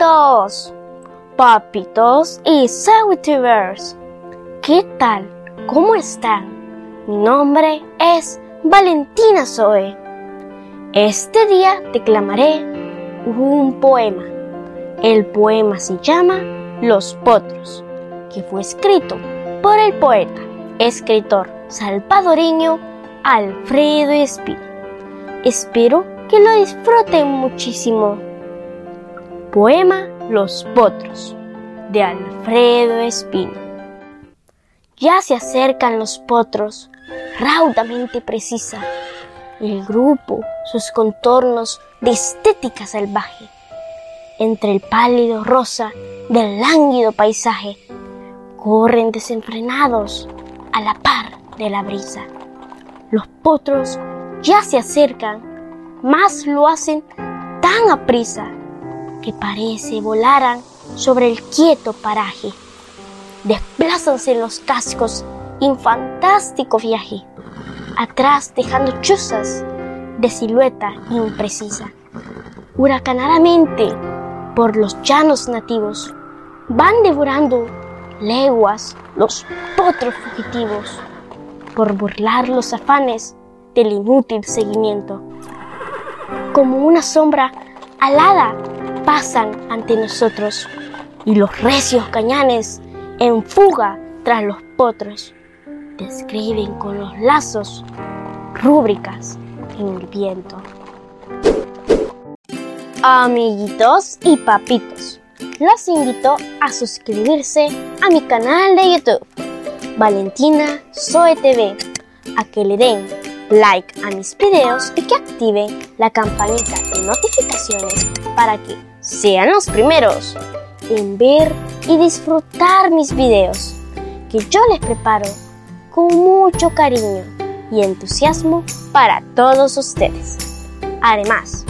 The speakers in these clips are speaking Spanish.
amiguitos, papitos y Sawitubers. ¿Qué tal? ¿Cómo están? Mi nombre es Valentina Zoe. Este día declamaré un poema. El poema se llama Los Potros, que fue escrito por el poeta, escritor salvadoreño Alfredo Espino. Espero que lo disfruten muchísimo. Poema Los Potros de Alfredo Espino. Ya se acercan los potros, raudamente precisa. El grupo, sus contornos de estética salvaje. Entre el pálido rosa del lánguido paisaje, corren desenfrenados a la par de la brisa. Los potros ya se acercan, más lo hacen tan aprisa que parece volaran sobre el quieto paraje. Desplázanse los cascos en fantástico viaje, atrás dejando chuzas de silueta imprecisa. Huracanadamente por los llanos nativos van devorando leguas los potros fugitivos por burlar los afanes del inútil seguimiento. Como una sombra alada pasan ante nosotros y los recios cañanes en fuga tras los potros describen con los lazos rúbricas en el viento. Amiguitos y papitos, los invito a suscribirse a mi canal de YouTube, Valentina Zoe TV, a que le den like a mis videos y que activen la campanita de notificaciones para que sean los primeros en ver y disfrutar mis videos que yo les preparo con mucho cariño y entusiasmo para todos ustedes. Además,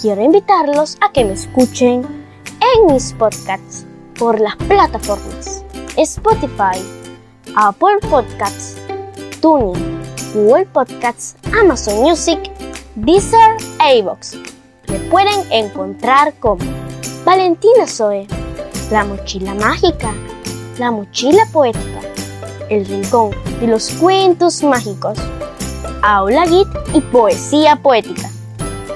quiero invitarlos a que me escuchen en mis podcasts por las plataformas Spotify, Apple Podcasts, Tuning, Google Podcasts, Amazon Music, Deezer e iVoox. Me pueden encontrar como Valentina Zoe, la mochila mágica, la mochila poética, el rincón de los cuentos mágicos, aula git y poesía poética.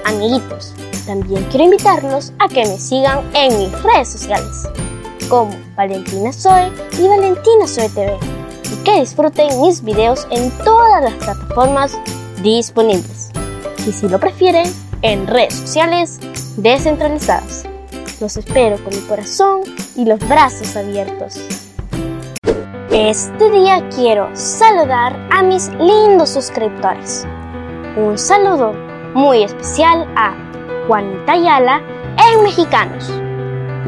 Amiguitos, también quiero invitarlos a que me sigan en mis redes sociales, como Valentina Zoe y Valentina Zoe TV, y que disfruten mis videos en todas las plataformas disponibles. Y si lo prefieren, en redes sociales descentralizadas. Los espero con mi corazón y los brazos abiertos. Este día quiero saludar a mis lindos suscriptores. Un saludo muy especial a Juanita Ayala en Mexicanos,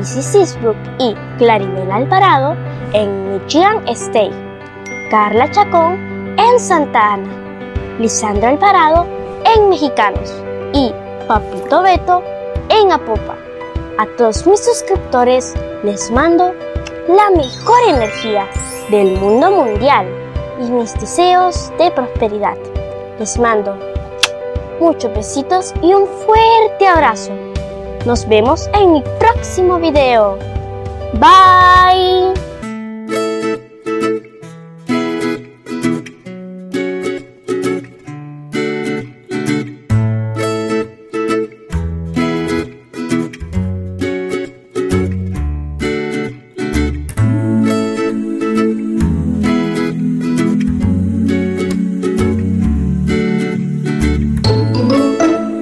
Izzy Sisbrook y Claribel Alvarado en Michigan State, Carla Chacón en Santa Ana, Lisandro Alvarado en Mexicanos y Papito Beto en Apopa. A todos mis suscriptores les mando la mejor energía del mundo mundial y mis deseos de prosperidad. Les mando muchos besitos y un fuerte abrazo. Nos vemos en mi próximo video. Bye.